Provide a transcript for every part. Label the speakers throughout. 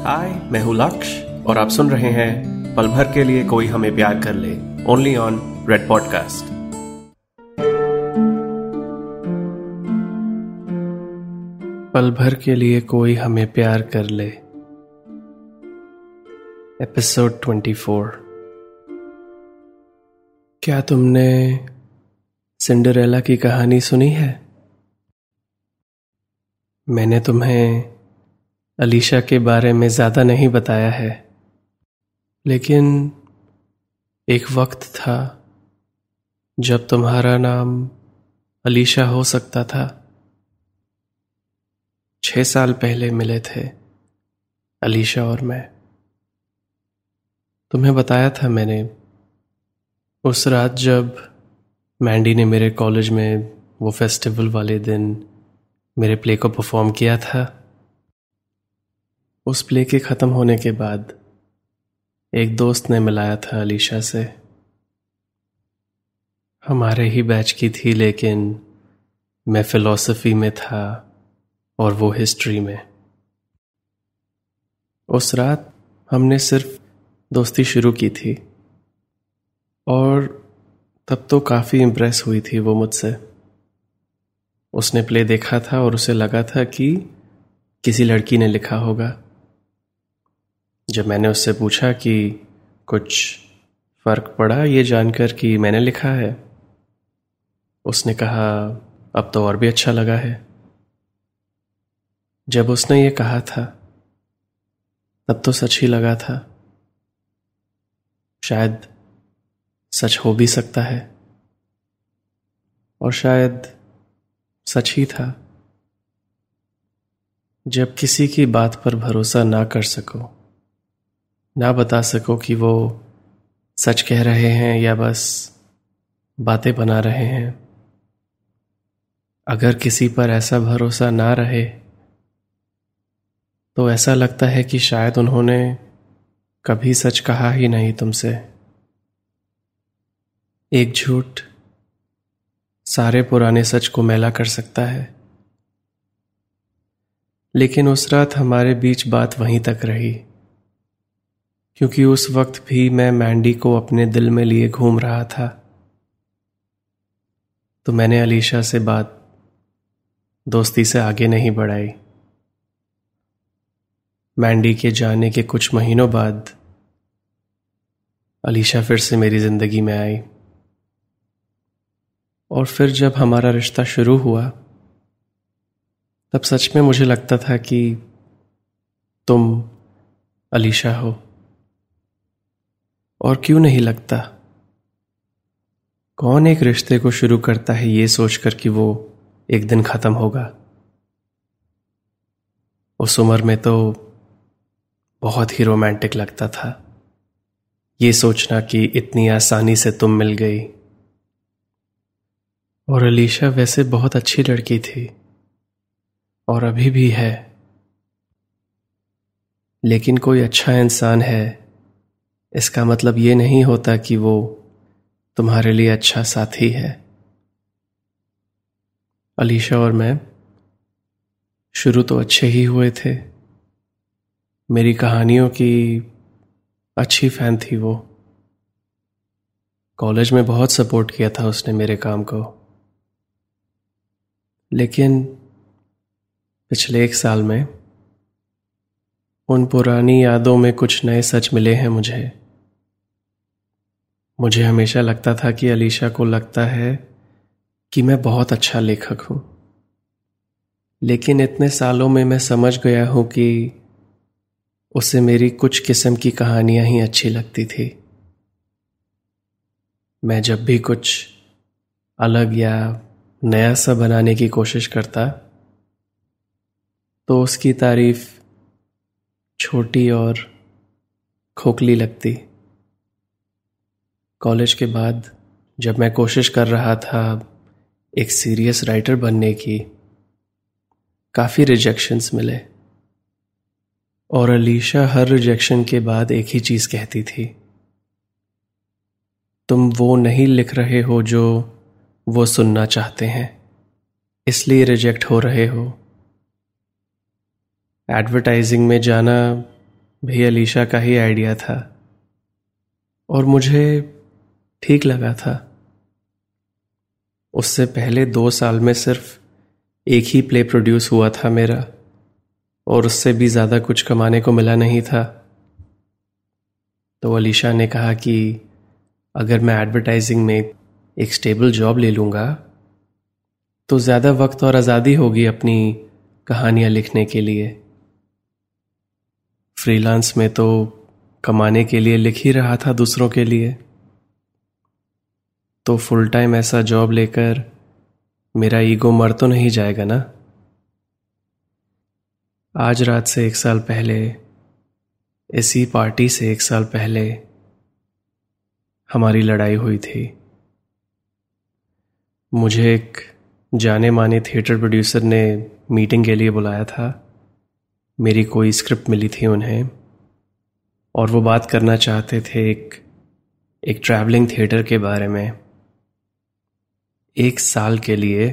Speaker 1: हाय मैं हूँ लक्ष्य और आप सुन रहे हैं पल भर के लिए कोई हमें प्यार कर ले ओनली ऑन रेड पॉडकास्ट पल भर के लिए कोई हमें प्यार कर ले। एपिसोड 24 क्या तुमने सिंडरेला की कहानी सुनी है? मैंने तुम्हें अलीशा के बारे में ज़्यादा नहीं बताया है। लेकिन एक वक्त था जब तुम्हारा नाम अलीशा हो सकता था। छह साल पहले मिले थे अलीशा और मैं। तुम्हें बताया था मैंने, उस रात जब मैंडी ने मेरे कॉलेज में वो फेस्टिवल वाले दिन मेरे प्ले को परफॉर्म किया था। उस प्ले के ख़त्म होने के बाद एक दोस्त ने मिलाया था अलीशा से। हमारे ही बैच की थी, लेकिन मैं फिलॉसफी में था और वो हिस्ट्री में। उस रात हमने सिर्फ़ दोस्ती शुरू की थी और तब तो काफ़ी इम्प्रेस हुई थी वो मुझसे। उसने प्ले देखा था और उसे लगा था कि किसी लड़की ने लिखा होगा। जब मैंने उससे पूछा कि कुछ फ़र्क पड़ा ये जानकर कि मैंने लिखा है, उसने कहा, अब तो और भी अच्छा लगा है। जब उसने ये कहा था, तब तो सच ही लगा था। शायद सच हो भी सकता है, और शायद सच ही था। जब किसी की बात पर भरोसा ना कर सको ना बता सको कि वो सच कह रहे हैं या बस बातें बना रहे हैं। अगर किसी पर ऐसा भरोसा ना रहे तो ऐसा लगता है कि शायद उन्होंने कभी सच कहा ही नहीं तुमसे। एक झूठ सारे पुराने सच को मैला कर सकता है। लेकिन उस रात हमारे बीच बात वहीं तक रही। क्योंकि उस वक्त भी मैं मैंडी को अपने दिल में लिए घूम रहा था। तो मैंने अलीशा से बात दोस्ती से आगे नहीं बढ़ाई। मैंडी के जाने के कुछ महीनों बाद अलीशा फिर से मेरी ज़िंदगी में आई। और फिर जब हमारा रिश्ता शुरू हुआ, तब सच में मुझे लगता था कि तुम अलीशा हो। और क्यों नहीं लगता? कौन एक रिश्ते को शुरू करता है ये सोचकर कि वो एक दिन खत्म होगा? उस उम्र में तो बहुत ही रोमांटिक लगता था। ये सोचना कि इतनी आसानी से तुम मिल गई। और अलीशा वैसे बहुत अच्छी लड़की थी और अभी भी है। लेकिन कोई अच्छा इंसान है इसका मतलब ये नहीं होता कि वो तुम्हारे लिए अच्छा साथी है। अलीशा और मैं शुरू तो अच्छे ही हुए थे। मेरी कहानियों की अच्छी फ़ैन थी वो। कॉलेज में बहुत सपोर्ट किया था उसने मेरे काम को। लेकिन पिछले एक साल में उन पुरानी यादों में कुछ नए सच मिले हैं मुझे। मुझे हमेशा लगता था कि अलीशा को लगता है कि मैं बहुत अच्छा लेखक हूँ। लेकिन इतने सालों में मैं समझ गया हूँ कि उसे मेरी कुछ किस्म की कहानियाँ ही अच्छी लगती थी। मैं जब भी कुछ अलग या नया सा बनाने की कोशिश करता तो उसकी तारीफ़ छोटी और खोखली लगती। कॉलेज के बाद जब मैं कोशिश कर रहा था एक सीरियस राइटर बनने की, काफ़ी रिजेक्शंस मिले। और अलीशा हर रिजेक्शन के बाद एक ही चीज़ कहती थी, तुम वो नहीं लिख रहे हो जो वो सुनना चाहते हैं, इसलिए रिजेक्ट हो रहे हो। एडवर्टाइजिंग में जाना भी अलीशा का ही आइडिया था। और मुझे ठीक लगा था। उससे पहले दो साल में सिर्फ़ एक ही प्ले प्रोड्यूस हुआ था मेरा, और उससे भी ज़्यादा कुछ कमाने को मिला नहीं था। तो अलीशा ने कहा कि अगर मैं एडवर्टाइजिंग में एक स्टेबल जॉब ले लूँगा तो ज़्यादा वक्त और आज़ादी होगी अपनी कहानियाँ लिखने के लिए। फ्रीलांस में तो कमाने के लिए लिख ही रहा था दूसरों के लिए। तो फुल टाइम ऐसा जॉब लेकर मेरा ईगो मर तो नहीं जाएगा ना? आज रात से एक साल पहले, इसी पार्टी से एक साल पहले हमारी लड़ाई हुई थी। मुझे एक जाने माने थिएटर प्रोड्यूसर ने मीटिंग के लिए बुलाया था। मेरी कोई स्क्रिप्ट मिली थी उन्हें। और वो बात करना चाहते थे एक एक ट्रैवलिंग थिएटर के बारे में। एक साल के लिए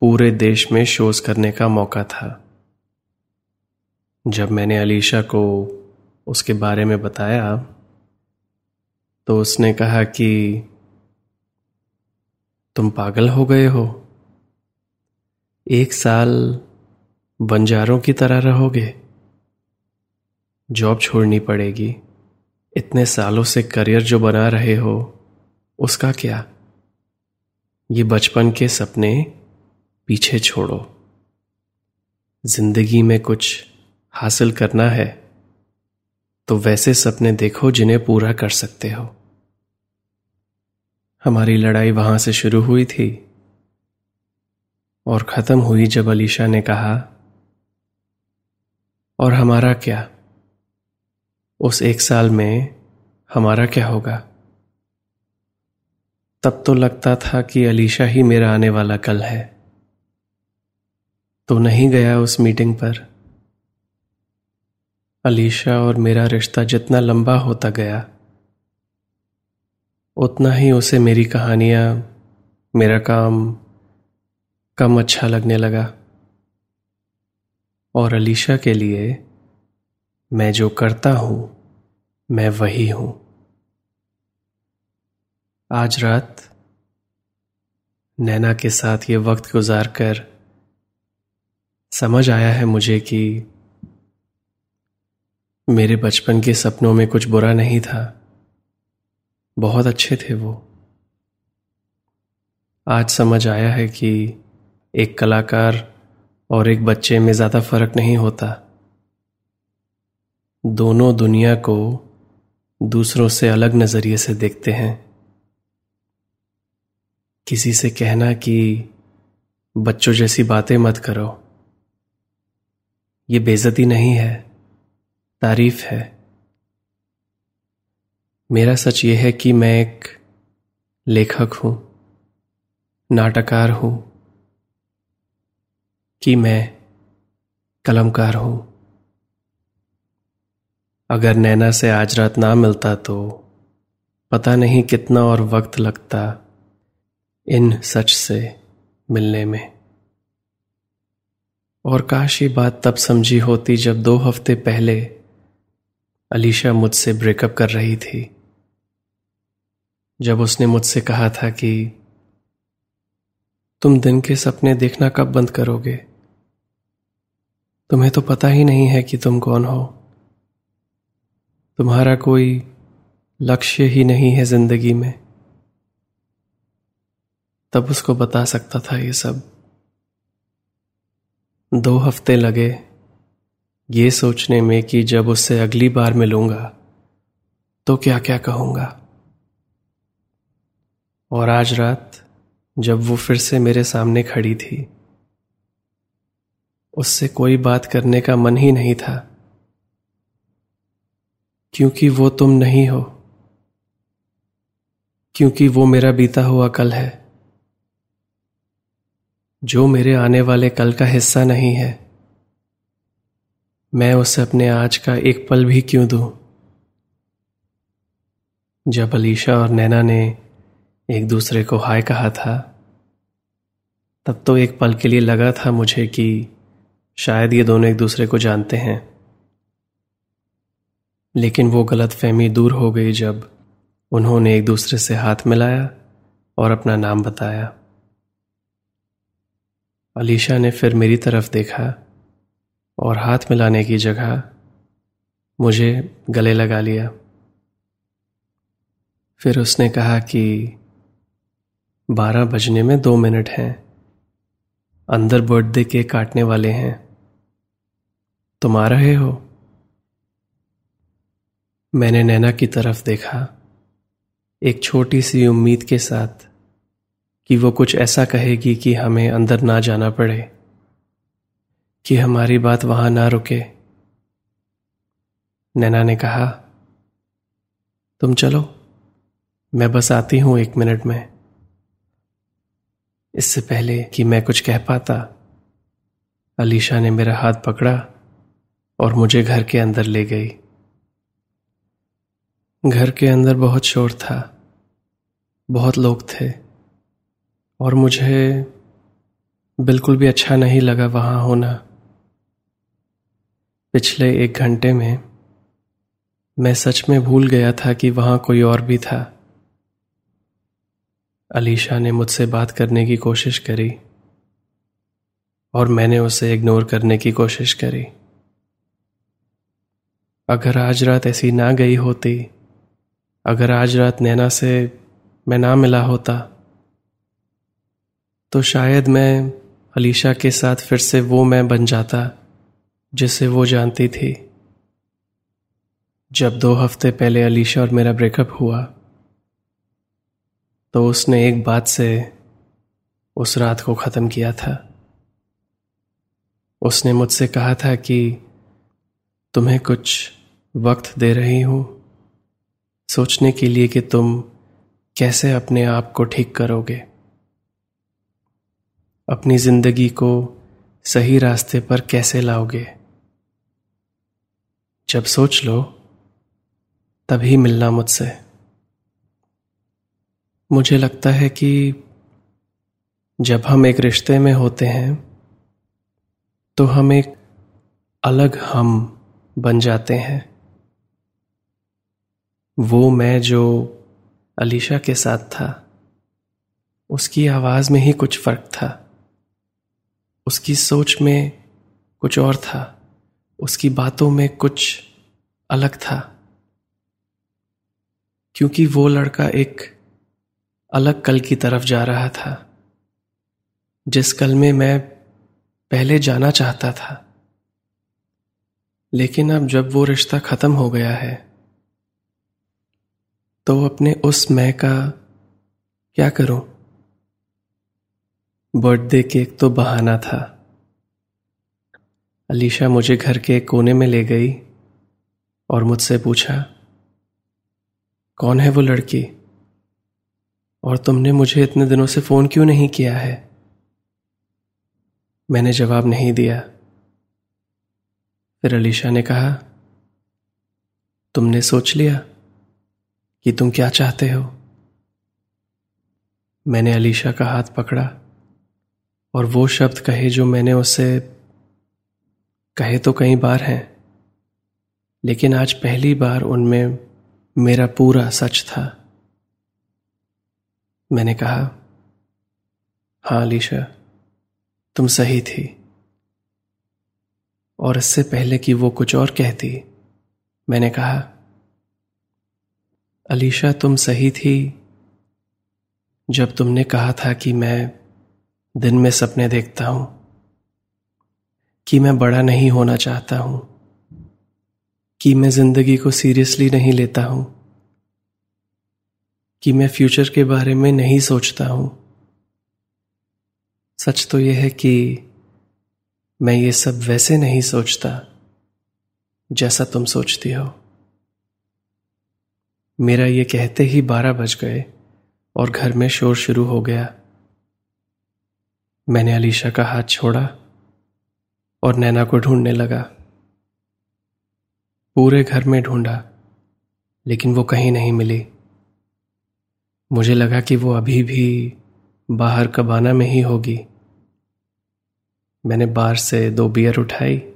Speaker 1: पूरे देश में शोज़ करने का मौका था। जब मैंने अलीशा को उसके बारे में बताया तो उसने कहा कि, तुम पागल हो गए हो। एक साल बंजारों की तरह रहोगे। जॉब छोड़नी पड़ेगी। इतने सालों से करियर जो बना रहे हो, उसका क्या? ये बचपन के सपने पीछे छोड़ो। ज़िंदगी में कुछ हासिल करना है तो वैसे सपने देखो जिन्हें पूरा कर सकते हो। हमारी लड़ाई वहाँ से शुरू हुई थी और खत्म हुई जब अलीशा ने कहा, और हमारा क्या? उस एक साल में हमारा क्या होगा? तब तो लगता था कि अलीशा ही मेरा आने वाला कल है। तो नहीं गया उस मीटिंग पर। अलीशा और मेरा रिश्ता जितना लंबा होता गया, उतना ही उसे मेरी कहानियाँ, मेरा काम कम अच्छा लगने लगा। और अलीशा के लिए मैं जो करता हूँ, मैं वही हूँ। आज रात नैना के साथ ये वक्त गुजार कर समझ आया है मुझे कि मेरे बचपन के सपनों में कुछ बुरा नहीं था। बहुत अच्छे थे वो। आज समझ आया है कि एक कलाकार और एक बच्चे में ज़्यादा फ़र्क नहीं होता। दोनों दुनिया को दूसरों से अलग नज़रिए से देखते हैं। किसी से कहना कि, बच्चों जैसी बातें मत करो। ये बेजती नहीं है, तारीफ़ है। मेरा सच यह है कि मैं एक लेखक हूँ नाटकार हूँ, कि मैं कलमकार हूँ। अगर नैना से आज रात ना मिलता तो पता नहीं कितना और वक्त लगता। इन सच से मिलने में। और काश ये बात तब समझी होती जब दो हफ़्ते पहले अलीशा मुझसे ब्रेकअप कर रही थी। जब उसने मुझसे कहा था कि तुम दिन के सपने देखना कब बंद करोगे? तुम्हें तो पता ही नहीं है कि तुम कौन हो। तुम्हारा कोई लक्ष्य ही नहीं है ज़िंदगी में। तब उसको बता सकता था ये सब। दो हफ़्ते लगे, ये सोचने में कि जब उससे अगली बार मिलूँगा तो क्या क्या कहूँगा। और आज रात, जब वो फिर से मेरे सामने खड़ी थी, उससे कोई बात करने का मन ही नहीं था। क्योंकि वो तुम नहीं हो, क्योंकि वो मेरा बीता हुआ कल है। जो मेरे आने वाले कल का हिस्सा नहीं है, मैं उसे अपने आज का एक पल भी क्यों दूँ? जब अलीशा और नैना ने एक दूसरे को हाय कहा था, तब तो एक पल के लिए लगा था मुझे कि शायद ये दोनों एक दूसरे को जानते हैं लेकिन वो गलत फहमी दूर हो गई जब उन्होंने एक दूसरे से हाथ मिलाया और अपना नाम बताया अलीशा ने फिर मेरी तरफ़ देखा और हाथ मिलाने की जगह मुझे गले लगा लिया। फिर उसने कहा कि बारह बजने में दो मिनट हैं। अंदर बर्थडे केक काटने वाले हैं। तुम आ रहे हो? मैंने नैना की तरफ़ देखा, एक छोटी सी उम्मीद के साथ। कि वो कुछ ऐसा कहेगी कि हमें अंदर ना जाना पड़े, कि हमारी बात वहाँ ना रुके। नैना ने कहा, तुम चलो, मैं बस आती हूँ एक मिनट में। इससे पहले कि मैं कुछ कह पाता, अलीशा ने मेरा हाथ पकड़ा और मुझे घर के अंदर ले गई। घर के अंदर बहुत शोर था, बहुत लोग थे। और मुझे बिल्कुल भी अच्छा नहीं लगा वहाँ होना। पिछले एक घंटे में मैं सच में भूल गया था कि वहाँ कोई और भी था। अलीशा ने मुझसे बात करने की कोशिश करी और मैंने उसे इग्नोर करने की कोशिश करी। अगर आज रात ऐसी ना गई होती, अगर आज रात नैना से मैं ना मिला होता तो शायद मैं अलीशा के साथ फिर से वो मैं बन जाता, जिसे वो जानती थी। जब दो हफ़्ते पहले अलीशा और मेरा ब्रेकअप हुआ तो उसने एक बात से उस रात को ख़त्म किया था। उसने मुझसे कहा था कि तुम्हें कुछ वक्त दे रही हूँ, सोचने के लिए कि तुम कैसे अपने आप को ठीक करोगे। अपनी ज़िंदगी को सही रास्ते पर कैसे लाओगे? जब सोच लो, तभी मिलना मुझसे। मुझे लगता है कि जब हम एक रिश्ते में होते हैं तो हम एक अलग हम बन जाते हैं। वो मैं जो अलीशा के साथ था, उसकी आवाज़ में ही कुछ फ़र्क था। उसकी सोच में कुछ और था, उसकी बातों में कुछ अलग था। क्योंकि वो लड़का एक अलग कल की तरफ़ जा रहा था, जिस कल में मैं पहले जाना चाहता था। लेकिन अब जब वो रिश्ता खत्म हो गया है तो अपने उस मैं का क्या करूँ? बर्थडे केक तो बहाना था। अलीशा मुझे घर के कोने में ले गई और मुझसे पूछा, कौन है वो लड़की? और तुमने मुझे इतने दिनों से फ़ोन क्यों नहीं किया है? मैंने जवाब नहीं दिया। फिर अलीशा ने कहा, तुमने सोच लिया कि तुम क्या चाहते हो? मैंने अलीशा का हाथ पकड़ा। और वो शब्द कहे जो मैंने उससे कहे तो कई बार हैं, लेकिन आज पहली बार उनमें मेरा पूरा सच था। मैंने कहा हाँ अलीशा, तुम सही थी। और इससे पहले कि वो कुछ और कहती, मैंने कहा, अलीशा, तुम सही थी जब तुमने कहा था कि मैं दिन में सपने देखता हूँ कि मैं बड़ा नहीं होना चाहता हूँ, कि मैं ज़िंदगी को सीरियसली नहीं लेता हूँ, कि मैं फ्यूचर के बारे में नहीं सोचता हूँ। सच तो यह है कि मैं ये सब वैसे नहीं सोचता जैसा तुम सोचती हो। मेरा ये कहते ही बारह बज गए और घर में शोर शुरू हो गया। मैंने अलीशा का हाथ छोड़ा और नैना को ढूँढने लगा। पूरे घर में ढूंढा, लेकिन वो कहीं नहीं मिली। मुझे लगा कि वो अभी भी बाहर कबाना में ही होगी। मैंने बार से दो बियर उठाई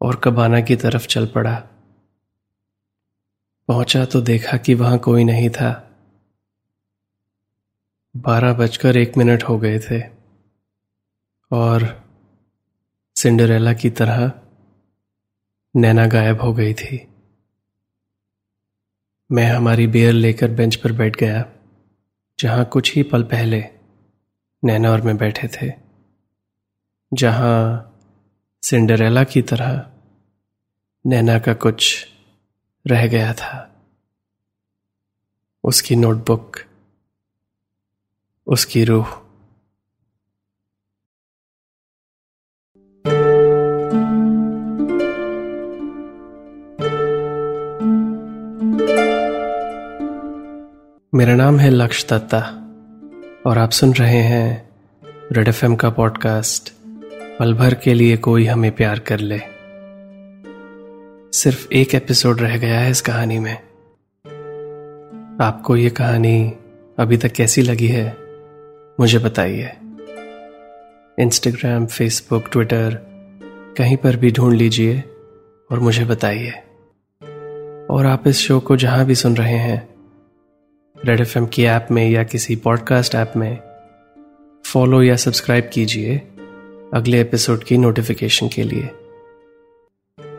Speaker 1: और कबाना की तरफ़ चल पड़ा। पहुँचा तो देखा कि वहाँ कोई नहीं था। बारह बजकर एक मिनट हो गए थे। और सिंडरेला की तरह नैना गायब हो गई थी। मैं हमारी बेयर लेकर बेंच पर बैठ गया, जहाँ कुछ ही पल पहले नैना और मैं बैठे थे, जहाँ सिंडरेला की तरह नैना का कुछ रह गया था। उसकी नोटबुक उसकी रूह मेरा नाम है लक्ष्य दत्ता और आप सुन रहे हैं रेड एफएम का पॉडकास्ट, पल भर के लिए कोई हमें प्यार कर ले। सिर्फ़ एक एपिसोड रह गया है इस कहानी में। आपको ये कहानी अभी तक कैसी लगी है, मुझे बताइए। इंस्टाग्राम फेसबुक ट्विटर कहीं पर भी ढूंढ लीजिए और मुझे बताइए। और आप इस शो को जहाँ भी सुन रहे हैं रेड एफ़एम की ऐप में या किसी पॉडकास्ट ऐप में फॉलो या सब्सक्राइब कीजिए अगले एपिसोड की नोटिफिकेशन के लिए।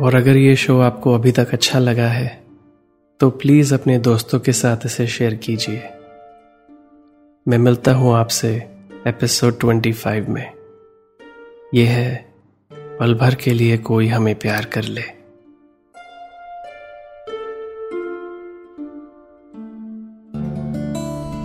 Speaker 1: और अगर ये शो आपको अभी तक अच्छा लगा है तो प्लीज़ अपने दोस्तों के साथ इसे शेयर कीजिए। मैं मिलता हूँ आपसे एपिसोड 25 में। यह है पल भर के लिए कोई हमें प्यार कर ले।